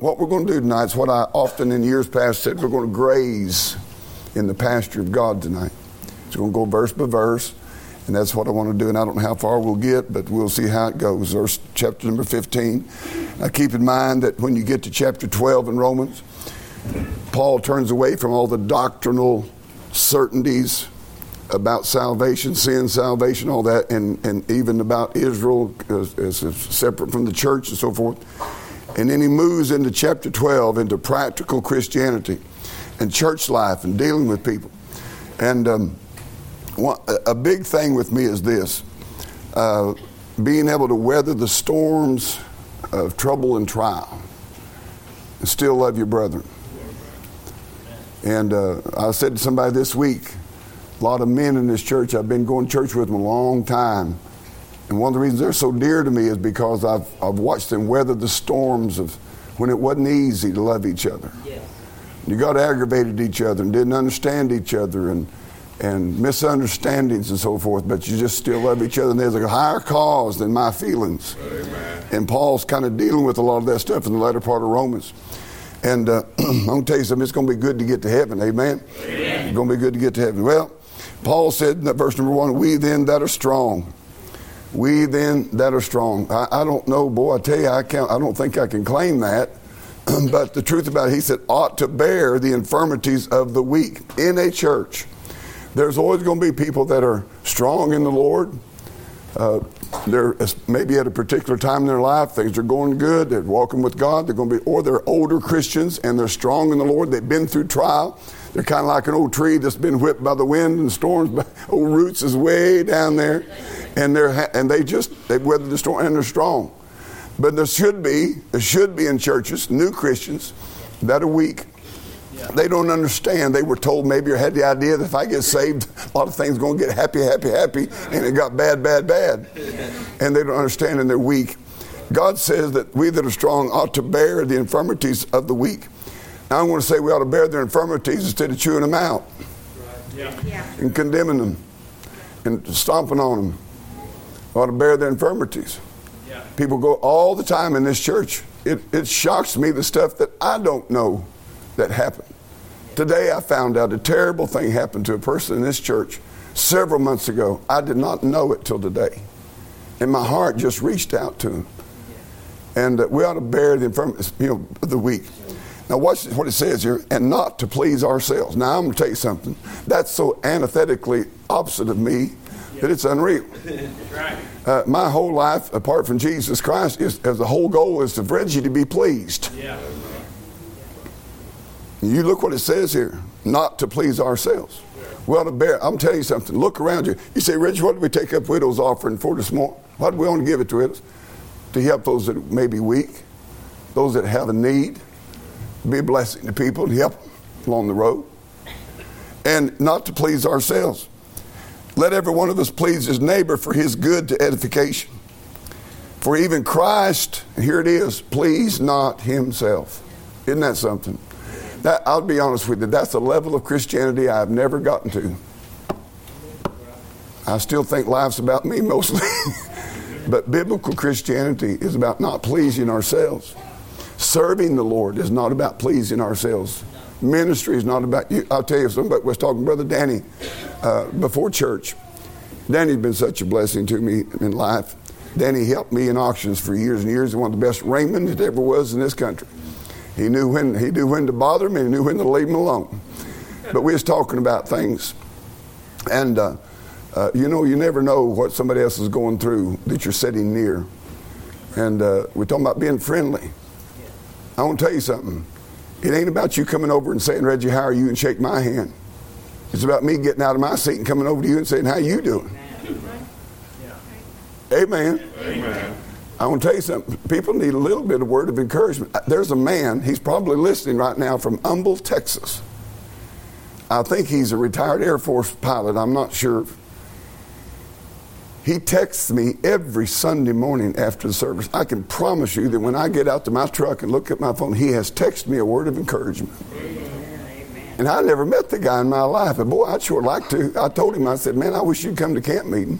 What we're going to do tonight is what I often in years past said we're going to graze in the pasture of God tonight. We're going to go verse by verse, and that's what I want to do. And I don't know how far we'll get, but we'll see how it goes. Verse chapter number 15. Now keep in mind that when you get to chapter 12 in Romans, Paul turns away from all the doctrinal certainties about salvation, sin, salvation, all that, and, and even about Israel as, as separate from the church and so forth. And then he moves into chapter 12 into practical Christianity and church life and dealing with people. And um, one, a big thing with me is this uh, being able to weather the storms of trouble and trial and still love your brethren. And uh, I said to somebody this week, a lot of men in this church, I've been going to church with them a long time. And one of the reasons they're so dear to me is because I've, I've watched them weather the storms of when it wasn't easy to love each other. Yeah. You got aggravated each other and didn't understand each other and, and misunderstandings and so forth, but you just still love each other. And there's a higher cause than my feelings. Amen. And Paul's kind of dealing with a lot of that stuff in the latter part of Romans. And uh, I'm going to tell you something, it's going to be good to get to heaven. Amen? Amen. It's going to be good to get to heaven. Well, Paul said in verse number one, We then that are strong, we then that are strong. I, I don't know, boy, I tell you, I, can't, I don't think I can claim that. but the truth about it, he said, ought to bear the infirmities of the weak in a church. There's always going to be people that are strong in the Lord. Uh, they're maybe at a particular time in their life, things are going good, they're walking with God, they're going to be, or they're older Christians and they're strong in the Lord, they've been through trial. They're kind of like an old tree that's been whipped by the wind and storms. But old roots is way down there, and they're and they just they've weathered the storm and they're strong. But there should be there should be in churches new Christians that are weak. They don't understand. They were told maybe or had the idea that if I get saved, a lot of things are going to get happy, happy, happy, and it got bad, bad, bad. And they don't understand and they're weak. God says that we that are strong ought to bear the infirmities of the weak. Now I want to say we ought to bear their infirmities instead of chewing them out yeah. and condemning them and stomping on them. We ought to bear their infirmities. Yeah. People go all the time in this church. It, it shocks me the stuff that I don't know that happened. Today I found out a terrible thing happened to a person in this church several months ago. I did not know it till today. And my heart just reached out to him. And uh, we ought to bear the infirmities, you know, the weak. Now, watch what it says here, and not to please ourselves. Now, I'm going to tell you something. That's so antithetically opposite of me that it's unreal. Uh, my whole life, apart from Jesus Christ, is as the whole goal is to Reggie to be pleased. Yeah. You look what it says here, not to please ourselves. Well, to bear, I'm telling you something. Look around you. You say, Reggie, what did we take up widows' offering for this morning? What do we want to give it to widows? To help those that may be weak, those that have a need be a blessing to people and help along the road, and not to please ourselves. Let every one of us please his neighbor for his good to edification. For even Christ, here it is, please not himself. Isn't that something? That, I'll be honest with you, that's a level of Christianity I've never gotten to. I still think life's about me mostly. but biblical Christianity is about not pleasing ourselves. Serving the Lord is not about pleasing ourselves. Ministry is not about you. I'll tell you, somebody was talking, Brother Danny, uh, before church. Danny's been such a blessing to me in life. Danny helped me in auctions for years and years. He's One of the best ringman that ever was in this country. He knew when he knew when to bother me. He knew when to leave me alone. But we was talking about things, and uh, uh, you know, you never know what somebody else is going through that you're sitting near. And uh, we're talking about being friendly. I want to tell you something. It ain't about you coming over and saying, Reggie, how are you? and shake my hand. It's about me getting out of my seat and coming over to you and saying, how you doing? Amen. Amen. I want to tell you something. People need a little bit of word of encouragement. There's a man, he's probably listening right now from Humble, Texas. I think he's a retired Air Force pilot. I'm not sure he texts me every Sunday morning after the service. I can promise you that when I get out to my truck and look at my phone, he has texted me a word of encouragement. And I never met the guy in my life, but boy, I'd sure like to. I told him, I said, man, I wish you'd come to camp meeting.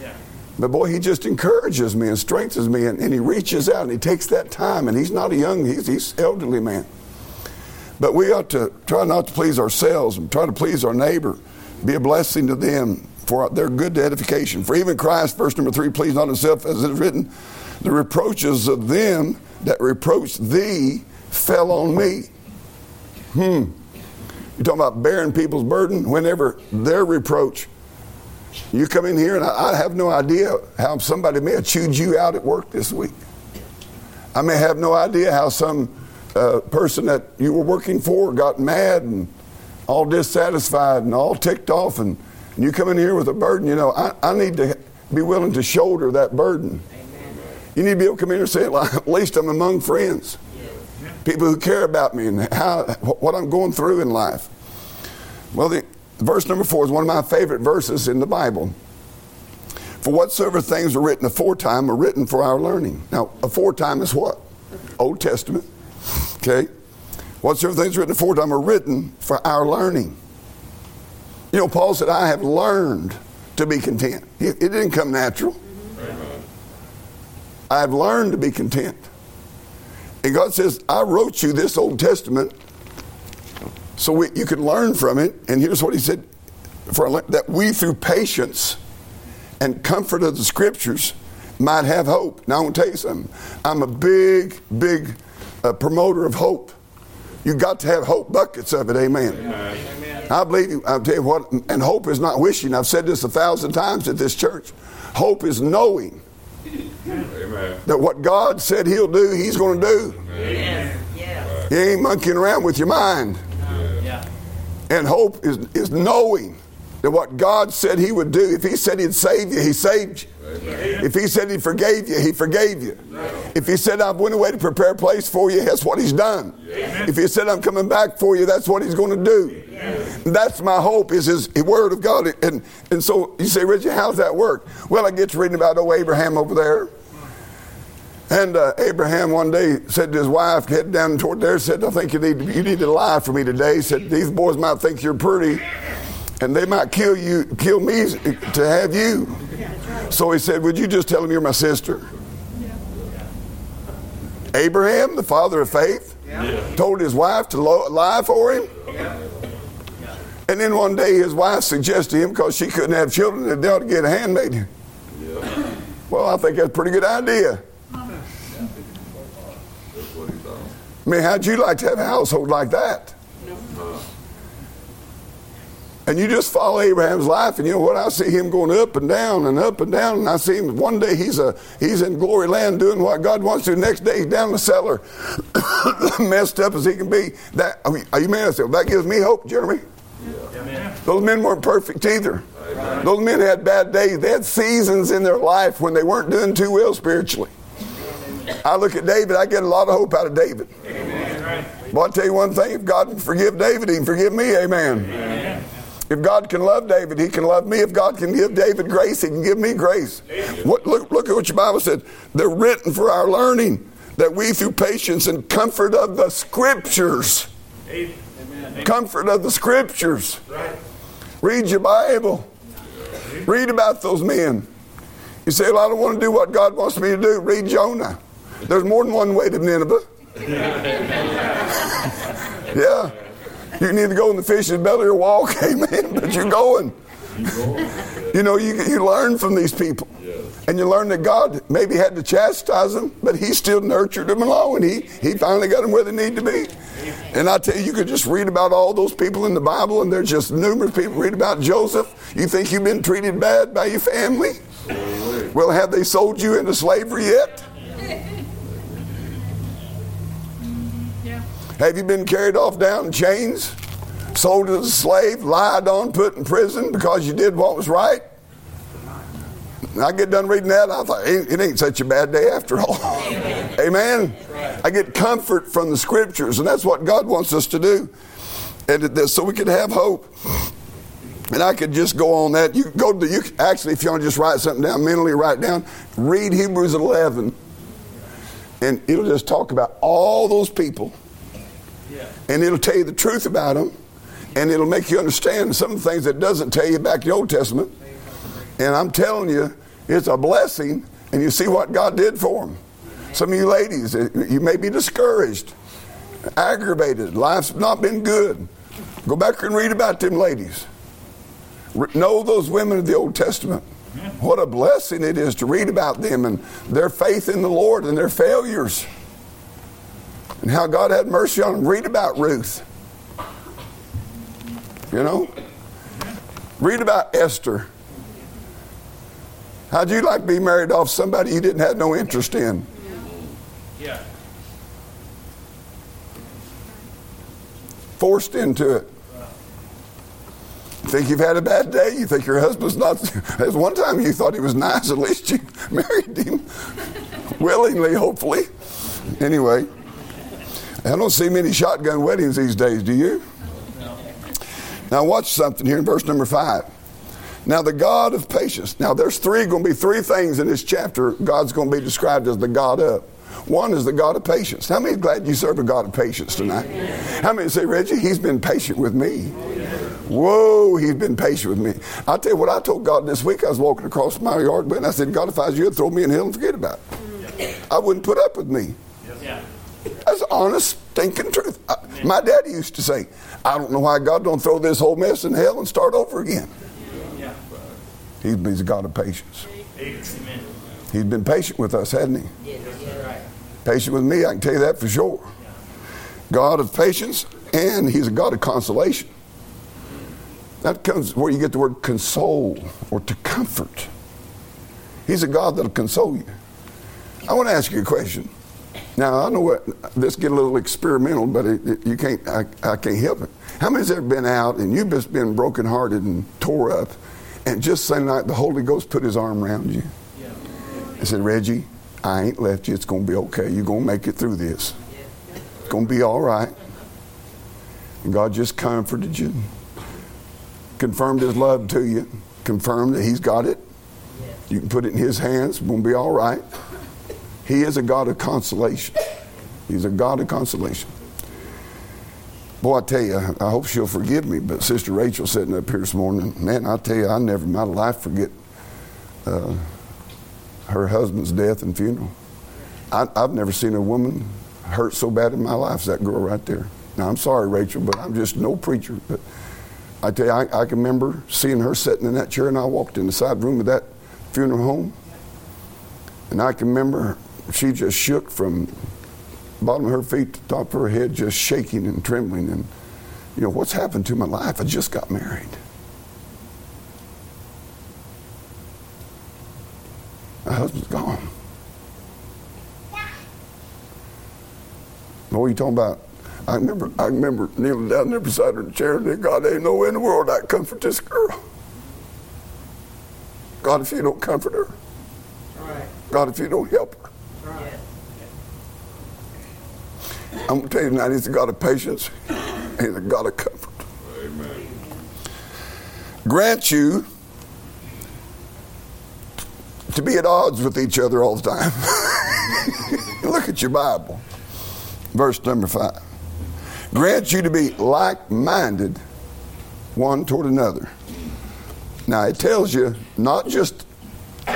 Yeah. But boy, he just encourages me and strengthens me, and, and he reaches out and he takes that time. And he's not a young, he's, he's elderly man. But we ought to try not to please ourselves and try to please our neighbor, be a blessing to them for their good to edification. For even Christ, verse number three, please not himself, as it is written, the reproaches of them that reproached thee fell on me. Hmm. You're talking about bearing people's burden whenever their reproach. You come in here and I, I have no idea how somebody may have chewed you out at work this week. I may have no idea how some uh, person that you were working for got mad and all dissatisfied and all ticked off, and, and you come in here with a burden. You know, I, I need to be willing to shoulder that burden. Amen. You need to be able to come in here and say, well, at least I'm among friends, people who care about me and how what I'm going through in life. Well, the, verse number four is one of my favorite verses in the Bible. For whatsoever things are written aforetime are written for our learning. Now, aforetime is what? Old Testament. Okay? Whatsoever things written aforetime are written for our learning. You know, Paul said, I have learned to be content. It didn't come natural. I have learned to be content. And God says, I wrote you this Old Testament so we, you can learn from it. And here's what he said for, that we, through patience and comfort of the scriptures, might have hope. Now, I want to tell you something. I'm a big, big uh, promoter of hope. You got to have hope buckets of it. Amen. Amen. I believe. you. I'll tell you what. And hope is not wishing. I've said this a thousand times at this church. Hope is knowing Amen. that what God said He'll do, He's going to do. Amen. He ain't monkeying around with your mind. Yeah. And hope is is knowing that what God said He would do. If He said He'd save you, He saved you. Amen. If He said He forgave you, He forgave you. If He said I've went away to prepare a place for you, that's what He's done. Amen. If He said I'm coming back for you, that's what He's going to do. That's my hope is His Word of God. And and so you say, Richard, how's that work? Well, I get to reading about old Abraham over there. And uh, Abraham one day said to his wife, head down toward there, said, I think you need, to, you need to lie for me today. He said, These boys might think you're pretty and they might kill you, kill me to have you. So he said, Would you just tell them you're my sister? Abraham, the father of faith, told his wife to lie for him. And then one day his wife suggested to him, because she couldn't have children, that they ought to get a handmaid. Well, I think that's a pretty good idea. I mean, how'd you like to have a household like that? And you just follow Abraham's life, and you know what? I see him going up and down and up and down, and I see him one day he's a he's in glory land doing what God wants to. The next day he's down in the cellar, messed up as he can be. That I mean, you man, that gives me hope, Jeremy. Yeah. Those men weren't perfect either. Amen. Those men had bad days. They had seasons in their life when they weren't doing too well spiritually. I look at David, I get a lot of hope out of David. Amen. Well, I'll tell you one thing if God can forgive David, he can forgive me. Amen. Amen. If God can love David, he can love me. If God can give David grace, he can give me grace. What, look, look at what your Bible said. They're written for our learning, that we through patience and comfort of the scriptures. Amen. Comfort of the scriptures. Right. Read your Bible. Read about those men. You say, well, I don't want to do what God wants me to do. Read Jonah. There's more than one way to Nineveh. yeah. You need to go in the fish's belly or walk, amen, but you're going. You know, you, you learn from these people. And you learn that God maybe had to chastise them, but He still nurtured them along, and He, he finally got them where they need to be. And I tell you, you could just read about all those people in the Bible, and there's just numerous people. Read about Joseph. You think you've been treated bad by your family? Well, have they sold you into slavery yet? Have you been carried off down in chains, sold as a slave, lied on, put in prison because you did what was right? I get done reading that, I thought, it ain't such a bad day after all. Amen. Amen. I get comfort from the scriptures, and that's what God wants us to do. And so we can have hope. And I could just go on that. You go to you actually, if you want to just write something down mentally, write down. Read Hebrews 11, and it'll just talk about all those people and it'll tell you the truth about them, and it'll make you understand some of the things that doesn't tell you back in the Old Testament. And I'm telling you, It's a blessing, and you see what God did for them. Some of you ladies, uh, you may be discouraged, aggravated. Life's not been good. Go back and read about them ladies. Know those women of the Old Testament. Mm-hmm. What a blessing it is to read about them and their faith in the Lord and their failures. And how God had mercy on them. Read about Ruth. You know? Read about Esther. How'd you like to be married off somebody you didn't have no interest in? Yeah. Forced into it. You think you've had a bad day? You think your husband's not. There's one time you thought he was nice, at least you married him. Willingly, hopefully. Anyway, I don't see many shotgun weddings these days, do you? No. Now, watch something here in verse number five. Now, the God of patience. Now, there's three going to be three things in this chapter God's going to be described as the God of. One is the God of patience. How many glad you serve a God of patience tonight? How many say, Reggie, he's been patient with me? Whoa, he's been patient with me. I'll tell you what I told God this week. I was walking across my yard, and I said, God, if I was you, I'd throw me in hell and forget about it. I wouldn't put up with me. That's honest, stinking truth. I, my daddy used to say, I don't know why God don't throw this whole mess in hell and start over again. He's, he's a God of patience. Amen. He's been patient with us, hasn't he? Patient with me, I can tell you that for sure. God of patience, and he's a God of consolation. That comes where you get the word console or to comfort. He's a God that'll console you. I want to ask you a question. Now I know what this get a little experimental, but it, it, you can't. I, I, can't help it. How many's ever been out and you've just been brokenhearted and tore up, and just saying like the Holy Ghost put His arm around you and said, "Reggie, I ain't left you. It's going to be okay. You're going to make it through this. It's going to be all right." And God just comforted you confirmed his love to you, confirmed that he's got it. You can put it in his hands, it's going to be all right. He is a God of consolation. He's a God of consolation. Boy, I tell you, I hope she'll forgive me, but Sister Rachel sitting up here this morning, man, I tell you, I never in my life forget uh, her husband's death and funeral. I, have never seen a woman hurt so bad in my life as that girl right there. Now, I'm sorry, Rachel, but I'm just no preacher. But I tell you, I, I, can remember seeing her sitting in that chair, and I walked in the side room of that funeral home, and I can remember she just shook from bottom of her feet to top of her head, just shaking and trembling. And you know what's happened to my life? I just got married. My husband's gone. What are you talking about? I remember, I remember kneeling down there beside her in the chair and saying, God, ain't no way in the world I comfort this girl. God, if you don't comfort her. Right. God, if you don't help her. Right. I'm going to tell you tonight, He's a God of patience. He's a God of comfort. Amen. Grant you to be at odds with each other all the time. Look at your Bible. Verse number five Grant you to be like minded one toward another. Now, it tells you not just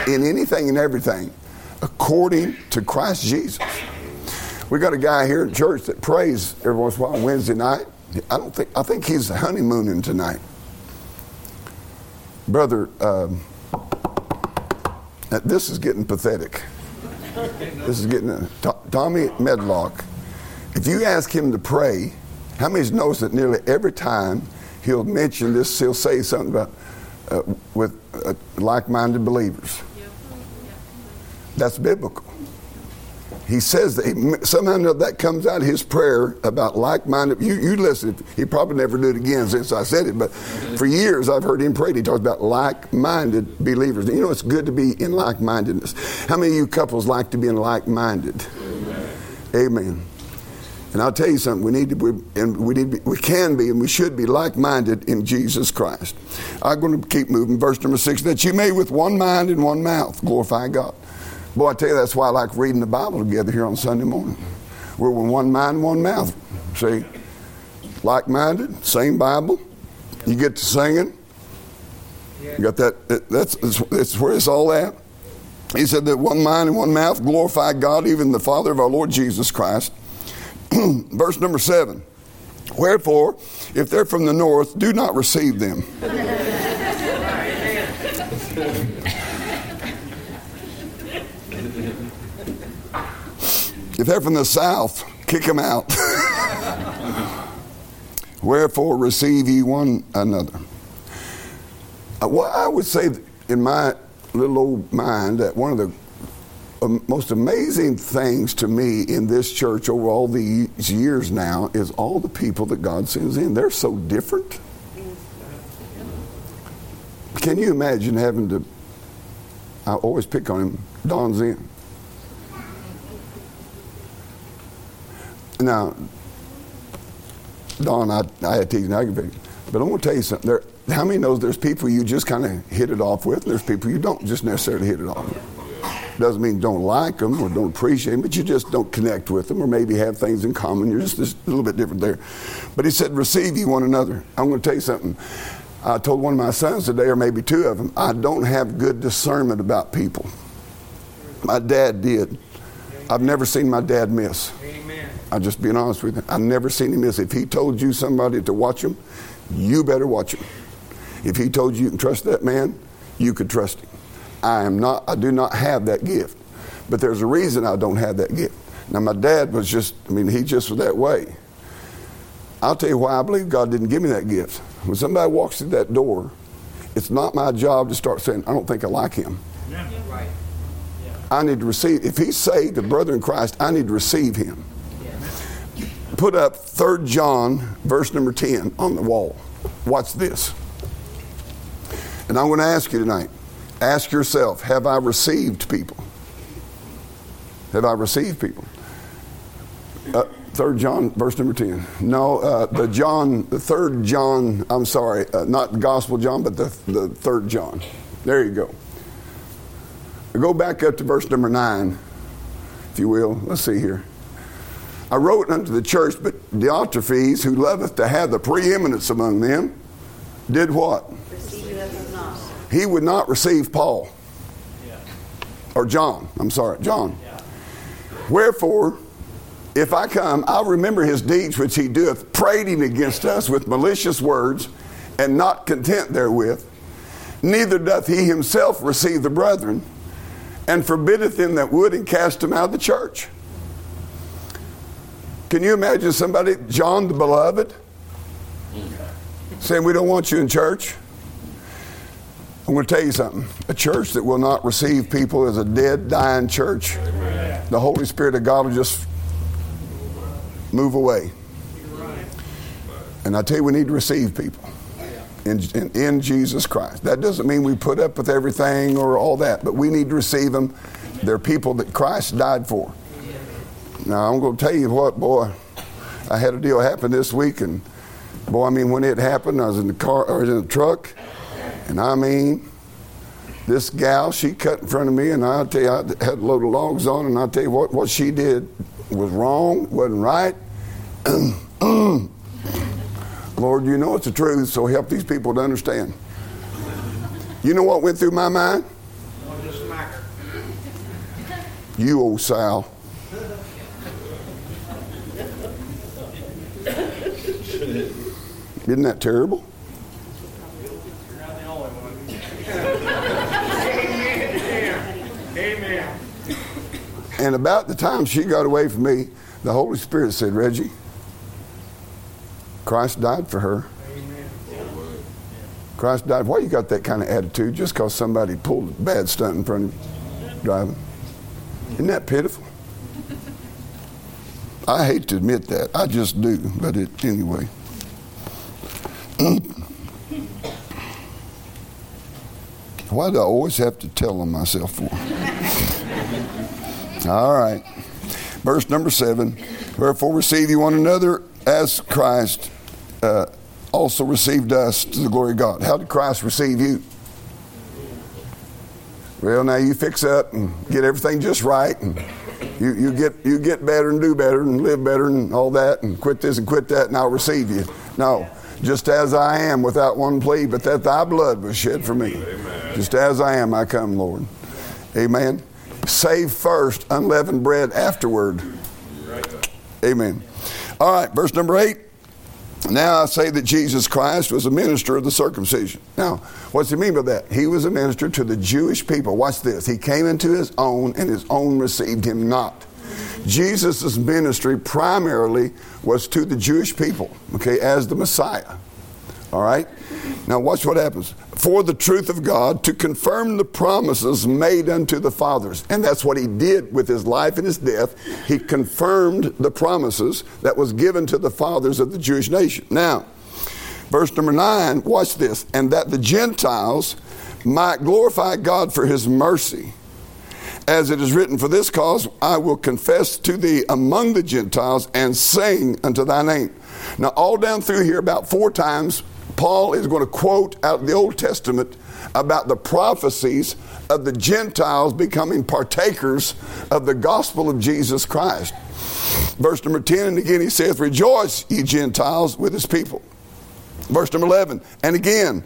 in anything and everything, according to Christ Jesus. We got a guy here in church that prays every once in a while Wednesday night. I don't think I think he's honeymooning tonight, brother. Um, this is getting pathetic. This is getting uh, Tommy Medlock. If you ask him to pray, how many knows that nearly every time he'll mention this, he'll say something about uh, with uh, like-minded believers. That's biblical. He says that he, somehow that comes out of his prayer about like-minded. You, you listen. He probably never did it again since I said it, but for years I've heard him pray. He talks about like-minded believers. You know, it's good to be in like-mindedness. How many of you couples like to be in like-minded? Amen. Amen. And I'll tell you something, we need to be, and we need we can be and we should be like-minded in Jesus Christ. I'm going to keep moving. Verse number six, that you may with one mind and one mouth glorify God. Boy, I tell you, that's why I like reading the Bible together here on Sunday morning. We're with one mind, one mouth. See? Like-minded, same Bible. You get to singing. You got that, that's, that's where it's all at. He said that one mind and one mouth glorify God, even the Father of our Lord Jesus Christ. Verse number seven. Wherefore, if they're from the north, do not receive them. If they're from the south, kick them out. Wherefore, receive ye one another. Uh, well, I would say in my little old mind that one of the um, most amazing things to me in this church over all these years now is all the people that God sends in. They're so different. Can you imagine having to? I always pick on him. Don's in. Now, Don, I, I had teased and aggravated, but I'm going to tell you something. There, how many knows there's people you just kind of hit it off with, and there's people you don't just necessarily hit it off with. Doesn't mean don't like them or don't appreciate them, but you just don't connect with them or maybe have things in common. You're just, just a little bit different there. But he said, receive you one another. I'm going to tell you something. I told one of my sons today, or maybe two of them, I don't have good discernment about people. My dad did. I've never seen my dad miss. Amen. I'm just being honest with you. I've never seen him miss. If he told you somebody to watch him, you better watch him. If he told you you can trust that man, you could trust him. I am not, I do not have that gift. But there's a reason I don't have that gift. Now, my dad was just, I mean, he just was that way. I'll tell you why I believe God didn't give me that gift. When somebody walks through that door, it's not my job to start saying, I don't think I like him. Yeah. Right. Yeah. I need to receive, if he's saved, a brother in Christ, I need to receive him. Put up 3 John, verse number 10 on the wall. Watch this. And I'm going to ask you tonight Ask yourself Have I received people? Have I received people? Uh, third John, verse number 10. No, uh, the John, the third John, I'm sorry, uh, not Gospel John, but the, the third John. There you go. Go back up to verse number 9, if you will. Let's see here. I wrote unto the church, but Diotrephes, who loveth to have the preeminence among them, did what? he would not receive Paul. Or John, I'm sorry, John. Wherefore, if I come, I'll remember his deeds which he doeth, prating against us with malicious words, and not content therewith. Neither doth he himself receive the brethren, and forbiddeth them that would, and cast them out of the church. Can you imagine somebody, John the Beloved, saying, We don't want you in church? I'm going to tell you something. A church that will not receive people is a dead, dying church. Amen. The Holy Spirit of God will just move away. And I tell you, we need to receive people in, in, in, Jesus Christ. That doesn't mean we put up with everything or all that, but we need to receive them. They're people that Christ died for. Now, I'm going to tell you what, boy, I had a deal happen this week, and boy, I mean, when it happened, I was in the car, I was in the truck and I mean, this gal, she cut in front of me, and I'll tell you, I had a load of logs on, and I'll tell you what, what she did was wrong, wasn't right. Lord, you know it's the truth, so help these people to understand. You know what went through my mind? You old Sal. Isn't that terrible? And about the time she got away from me, the Holy Spirit said, Reggie, Christ died for her. Christ died. Why you got that kind of attitude just because somebody pulled a bad stunt in front of you driving? Isn't that pitiful? I hate to admit that. I just do, but it, anyway. Why do I always have to tell on myself for? All right. Verse number seven. Wherefore receive you one another as Christ uh, also received us to the glory of God. How did Christ receive you? Well, now you fix up and get everything just right, and you, you get you get better and do better and live better and all that, and quit this and quit that, and I'll receive you. No, just as I am, without one plea, but that thy blood was shed for me. Amen. Just as I am, I come, Lord. Amen. Save first, unleavened bread afterward. Amen. All right, verse number eight. Now I say that Jesus Christ was a minister of the circumcision. Now, what's he mean by that? He was a minister to the Jewish people. Watch this. He came into his own, and his own received him not. Jesus' ministry primarily was to the Jewish people, okay, as the Messiah. All right? Now, watch what happens. For the truth of God to confirm the promises made unto the fathers. And that's what he did with his life and his death. He confirmed the promises that was given to the fathers of the Jewish nation. Now, verse number nine, watch this. And that the Gentiles might glorify God for his mercy. As it is written, For this cause I will confess to thee among the Gentiles and sing unto thy name. Now, all down through here, about four times, Paul is going to quote out the Old Testament about the prophecies of the Gentiles becoming partakers of the gospel of Jesus Christ. Verse number 10, and again he saith, Rejoice, ye Gentiles, with his people. Verse number 11, and again,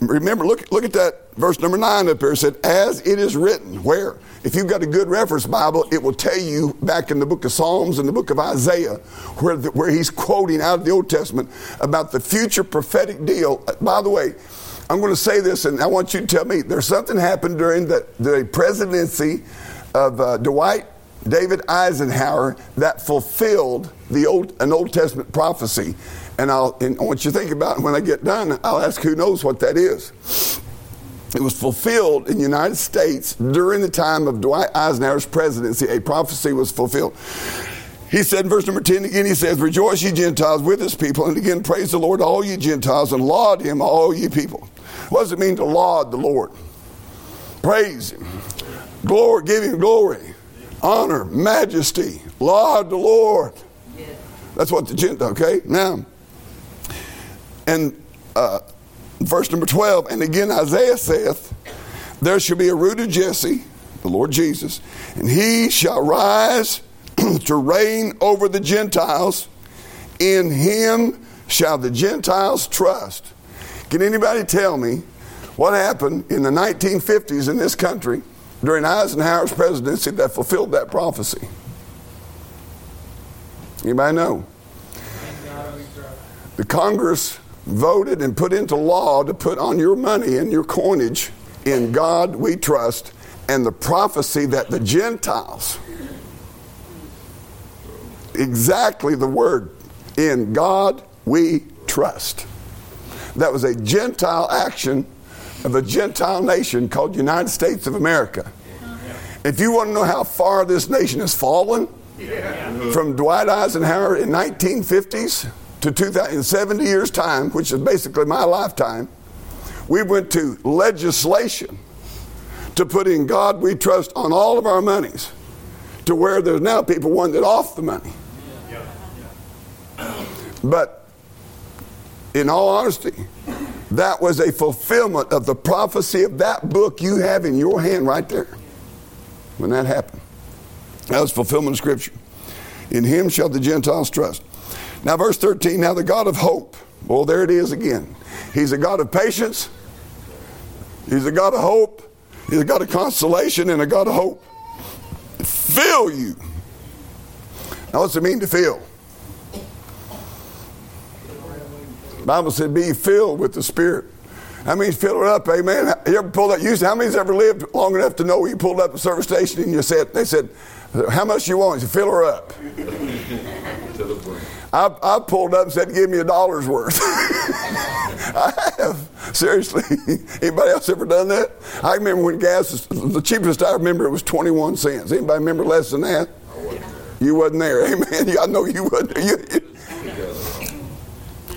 remember, look, look at that verse number 9 up here. It said, As it is written, where? If you've got a good reference Bible, it will tell you back in the book of Psalms and the book of Isaiah, where, the, where he's quoting out of the Old Testament about the future prophetic deal. By the way, I'm going to say this, and I want you to tell me there's something happened during the, the presidency of uh, Dwight David Eisenhower that fulfilled the old, an Old Testament prophecy. And, I'll, and I want you to think about it when I get done. I'll ask who knows what that is. It was fulfilled in the United States during the time of Dwight Eisenhower's presidency. A prophecy was fulfilled. He said in verse number 10 again, he says, Rejoice, ye Gentiles, with his people. And again, praise the Lord, all ye Gentiles, and laud him, all ye people. What does it mean to laud the Lord? Praise him. Glory, give him glory, honor, majesty. Laud the Lord. That's what the Gentile, okay? Now, and uh, verse number 12, and again Isaiah saith, There shall be a root of Jesse, the Lord Jesus, and he shall rise to reign over the Gentiles. In him shall the Gentiles trust. Can anybody tell me what happened in the 1950s in this country during Eisenhower's presidency that fulfilled that prophecy? Anybody know? The Congress voted and put into law to put on your money and your coinage in God we trust and the prophecy that the Gentiles, exactly the word, in God we trust. That was a Gentile action of a Gentile nation called United States of America. If you want to know how far this nation has fallen from Dwight Eisenhower in 1950s to 2070 years time, which is basically my lifetime, we went to legislation to put in God we trust on all of our monies to where there's now people wanting it off the money. But in all honesty, that was a fulfillment of the prophecy of that book you have in your hand right there when that happened. That was fulfillment of Scripture. In him shall the Gentiles trust. Now, verse 13, now the God of hope. Well, there it is again. He's a God of patience, He's a God of hope, He's a God of consolation, and a God of hope. Fill you. Now, what's it mean to fill? Bible said, be filled with the Spirit. How many fill it up, amen? You ever pulled up? You, how many's ever lived long enough to know you pulled up a service station and you said, they said, how much you want? You fill her up. I, I pulled up and said, give me a dollar's worth. I have. Seriously. Anybody else ever done that? I remember when gas, was, the cheapest I remember it was 21 cents. Anybody remember less than that? You wasn't there. Amen. I know you wasn't there. You,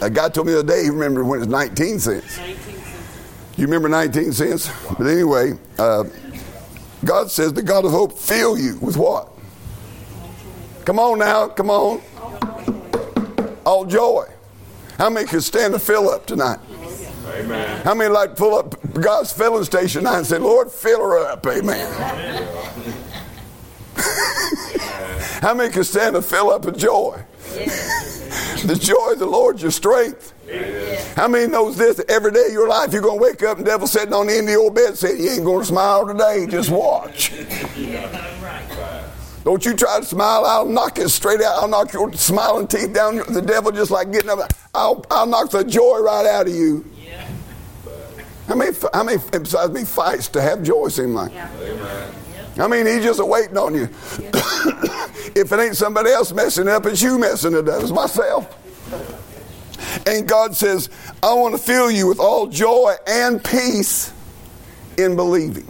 a guy told me the other day he remembered when it was 19 cents. 19 cents. You remember 19 cents? But anyway, uh, God says the God of hope fill you with what? Come on now, come on. All joy. How many can stand to fill up tonight? Amen. How many like pull up God's filling station tonight and say, Lord, fill her up? Amen. How many can stand to fill up with joy? the joy of the Lord your strength. How many knows this? Every day of your life, you're going to wake up and devil sitting on the end of your bed saying, You ain't going to smile today. Just watch. Don't you try to smile. I'll knock it straight out. I'll knock your smiling teeth down. The devil just like getting up. I'll, I'll knock the joy right out of you. Yeah. How many, how many, besides me, fights to have joy seem like? Yeah. I mean, he's just waiting on you. if it ain't somebody else messing it up, it's you messing it up. It's myself. And God says, I want to fill you with all joy and peace in believing.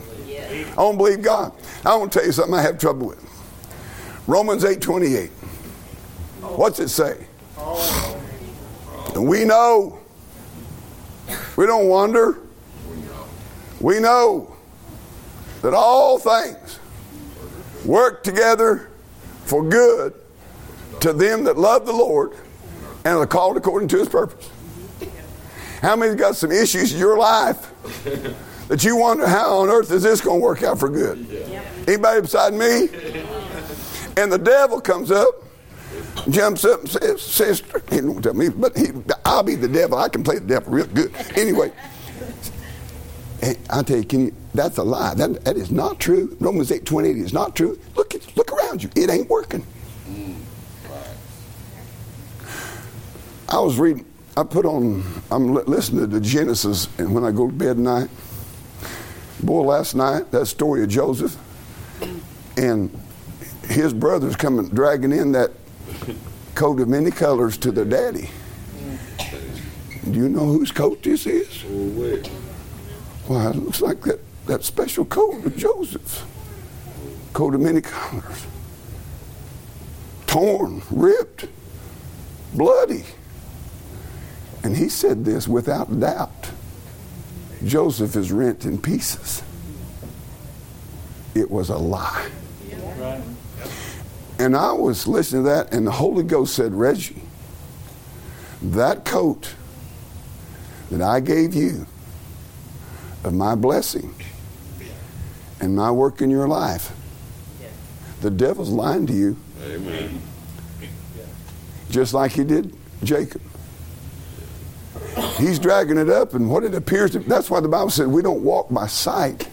I don't believe God. I want to tell you something I have trouble with. Romans 8 28. What's it say? And we know. We don't wonder. We know that all things work together for good to them that love the Lord and are called according to his purpose. How many got some issues in your life that you wonder how on earth is this going to work out for good? Anybody beside me? And the devil comes up, jumps up and says, Sister, he don't tell me, but he, I'll be the devil. I can play the devil real good. Anyway, I tell you, you, that's a lie. That, that is not true. Romans 8 28 is not true. Look, look around you. It ain't working. I was reading, I put on, I'm listening to Genesis, and when I go to bed at night, boy, last night, that story of Joseph, and his brothers coming dragging in that coat of many colors to their daddy. Do you know whose coat this is? Why, it looks like that, that special coat of Joseph's. Coat of many colors. Torn, ripped, bloody. And he said this without doubt Joseph is rent in pieces. It was a lie. And I was listening to that, and the Holy Ghost said, Reggie, that coat that I gave you of my blessing and my work in your life, the devil's lying to you. Amen. Just like he did Jacob. He's dragging it up, and what it appears to that's why the Bible said we don't walk by sight,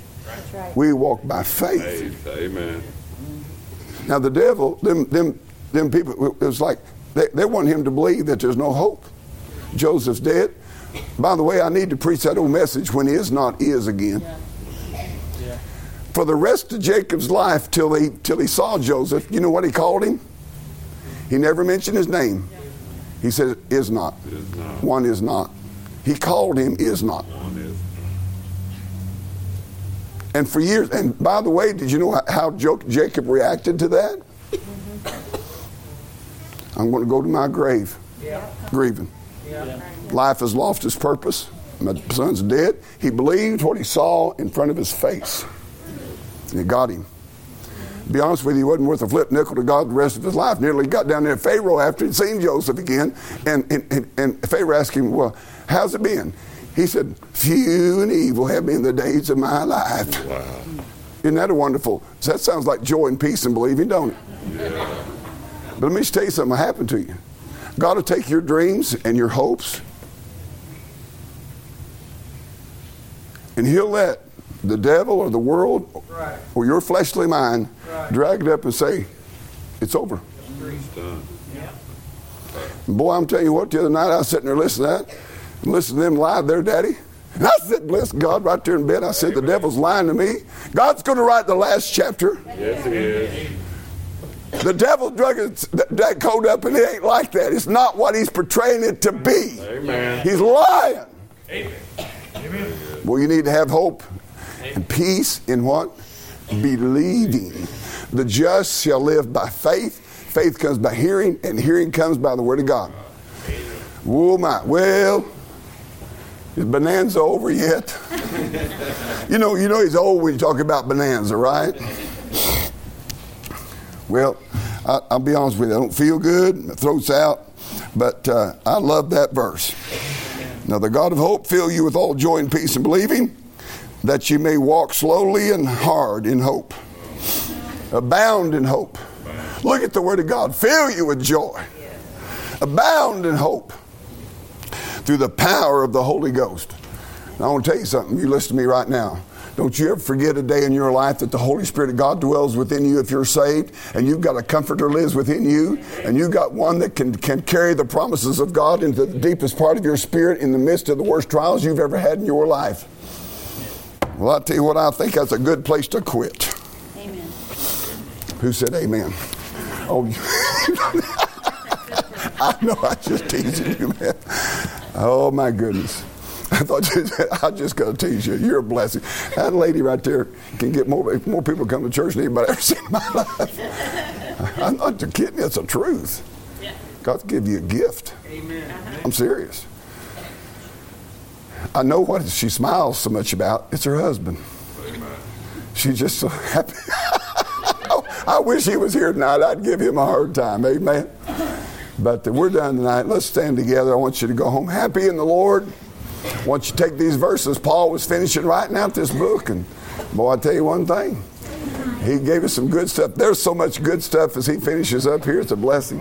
right. we walk by faith. faith. Amen. Now the devil, them, them, them people, it was like they, they want him to believe that there's no hope. Joseph's dead. By the way, I need to preach that old message when is not is again. Yeah. Yeah. For the rest of Jacob's life till he till he saw Joseph, you know what he called him? He never mentioned his name. Yeah. He said, is not. is not. One is not. He called him is not. And for years, and by the way, did you know how Jacob reacted to that? I'm going to go to my grave yeah. grieving. Yeah. Life has lost its purpose. My son's dead. He believed what he saw in front of his face. And it got him. To be honest with you, he wasn't worth a flip nickel to God the rest of his life. Nearly got down there to Pharaoh after he'd seen Joseph again. And, and, and, and Pharaoh asked him, Well, how's it been? He said, Few and evil have been the days of my life. Wow. Isn't that a wonderful? That sounds like joy and peace and believing, don't it? Yeah. But let me just tell you something will happen to you. God will take your dreams and your hopes, and He'll let the devil or the world right. or your fleshly mind right. drag it up and say, It's over. Yeah. Boy, I'm telling you what, the other night I was sitting there listening to that and listen to them lie there, daddy. And I said, bless God, right there in bed. I said, the devil's lying to me. God's going to write the last chapter. Yes, he is. The devil drug that coat up, and it ain't like that. It's not what he's portraying it to be. Amen. He's lying. Amen. Well, you need to have hope and peace in what? Believing. The just shall live by faith. Faith comes by hearing, and hearing comes by the word of God. Oh my. Well, is Bonanza over yet? you know, you know he's old when you talk about Bonanza, right? Well, I, will be honest with you. I don't feel good. My throat's out. But uh, I love that verse. Now, the God of hope fill you with all joy and peace and believing, that you may walk slowly and hard in hope, abound in hope. Look at the Word of God. Fill you with joy, abound in hope through the power of the Holy Ghost. Now, I want to tell you something. You listen to me right now. Don't you ever forget a day in your life that the Holy Spirit of God dwells within you if you're saved, and you've got a comforter lives within you, and you've got one that can, can carry the promises of God into the deepest part of your spirit in the midst of the worst trials you've ever had in your life. Well, I tell you what, I think that's a good place to quit. Amen. Who said amen? Oh, I know I just teasing you, man. Oh my goodness. I thought you, I just got to tease you. You're a blessing. That lady right there can get more more people come to church than anybody ever seen in my life. I'm not kidding. It's the truth. God's give you a gift. Amen. I'm serious. I know what she smiles so much about. It's her husband. She's just so happy. I wish he was here tonight. I'd give him a hard time. Amen. But we're done tonight. Let's stand together. I want you to go home happy in the Lord. Once you take these verses, Paul was finishing writing out this book, and boy, I tell you one thing. He gave us some good stuff. There's so much good stuff as he finishes up here. It's a blessing.